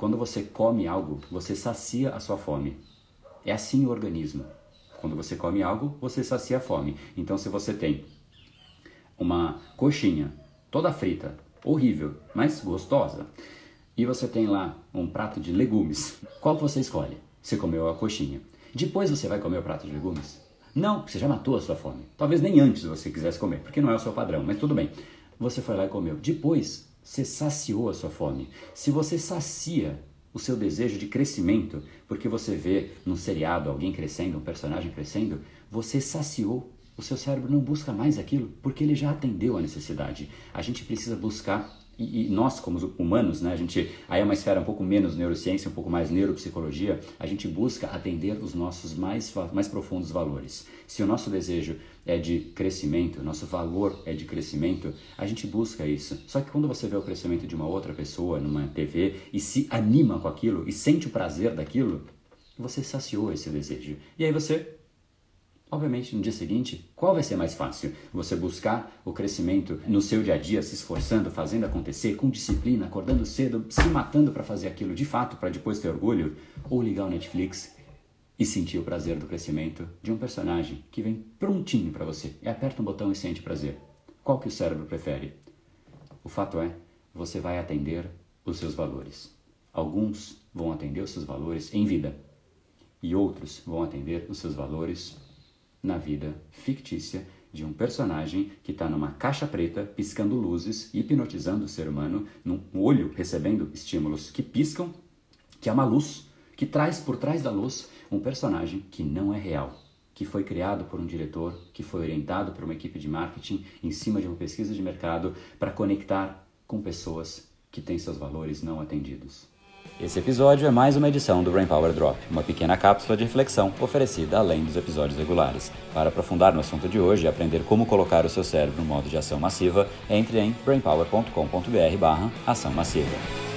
Quando você come algo, você sacia a sua fome. É assim o organismo. Quando você come algo, você sacia a fome. Então, se você tem uma coxinha toda frita, horrível, mas gostosa, e você tem lá um prato de legumes, qual você escolhe? Você comeu a coxinha. Depois você vai comer o prato de legumes? Não, você já matou a sua fome. Talvez nem antes você quisesse comer, porque não é o seu padrão, mas tudo bem. Você foi lá e comeu. Depois você saciou a sua fome. Se você sacia o seu desejo de crescimento, porque você vê num seriado alguém crescendo, um personagem crescendo, você saciou. O seu cérebro não busca mais aquilo, porque ele já atendeu a necessidade. A gente precisa buscar e, e, nós como humanos, né, a gente aí é uma esfera um pouco menos neurociência, um pouco mais neuropsicologia, a gente busca atender os nossos mais mais profundos valores. Se o nosso desejo é de crescimento, nosso valor é de crescimento, a gente busca isso. Só que quando você vê o crescimento de uma outra pessoa numa TV e se anima com aquilo e sente o prazer daquilo, você saciou esse desejo. E aí você Obviamente, no dia seguinte, qual vai ser mais fácil? Você buscar o crescimento no seu dia a dia, se esforçando, fazendo acontecer, com disciplina, acordando cedo, se matando para fazer aquilo de fato, para depois ter orgulho? Ou ligar o Netflix e sentir o prazer do crescimento de um personagem que vem prontinho para você e aperta um botão e sente prazer? Qual que o cérebro prefere? O fato é, você vai atender os seus valores. Alguns vão atender os seus valores em vida e outros vão atender os seus valores na vida fictícia de um personagem que está numa caixa preta piscando luzes, hipnotizando o ser humano, num olho recebendo estímulos que piscam, que é uma luz que traz por trás da luz um personagem que não é real, que foi criado por um diretor, que foi orientado por uma equipe de marketing em cima de uma pesquisa de mercado para conectar com pessoas que têm seus valores não atendidos. Esse episódio é mais uma edição do Brain Power Drop, uma pequena cápsula de reflexão oferecida além dos episódios regulares. Para aprofundar no assunto de hoje e aprender como colocar o seu cérebro no modo de ação massiva, entre em brainpower.com.br/ação massiva.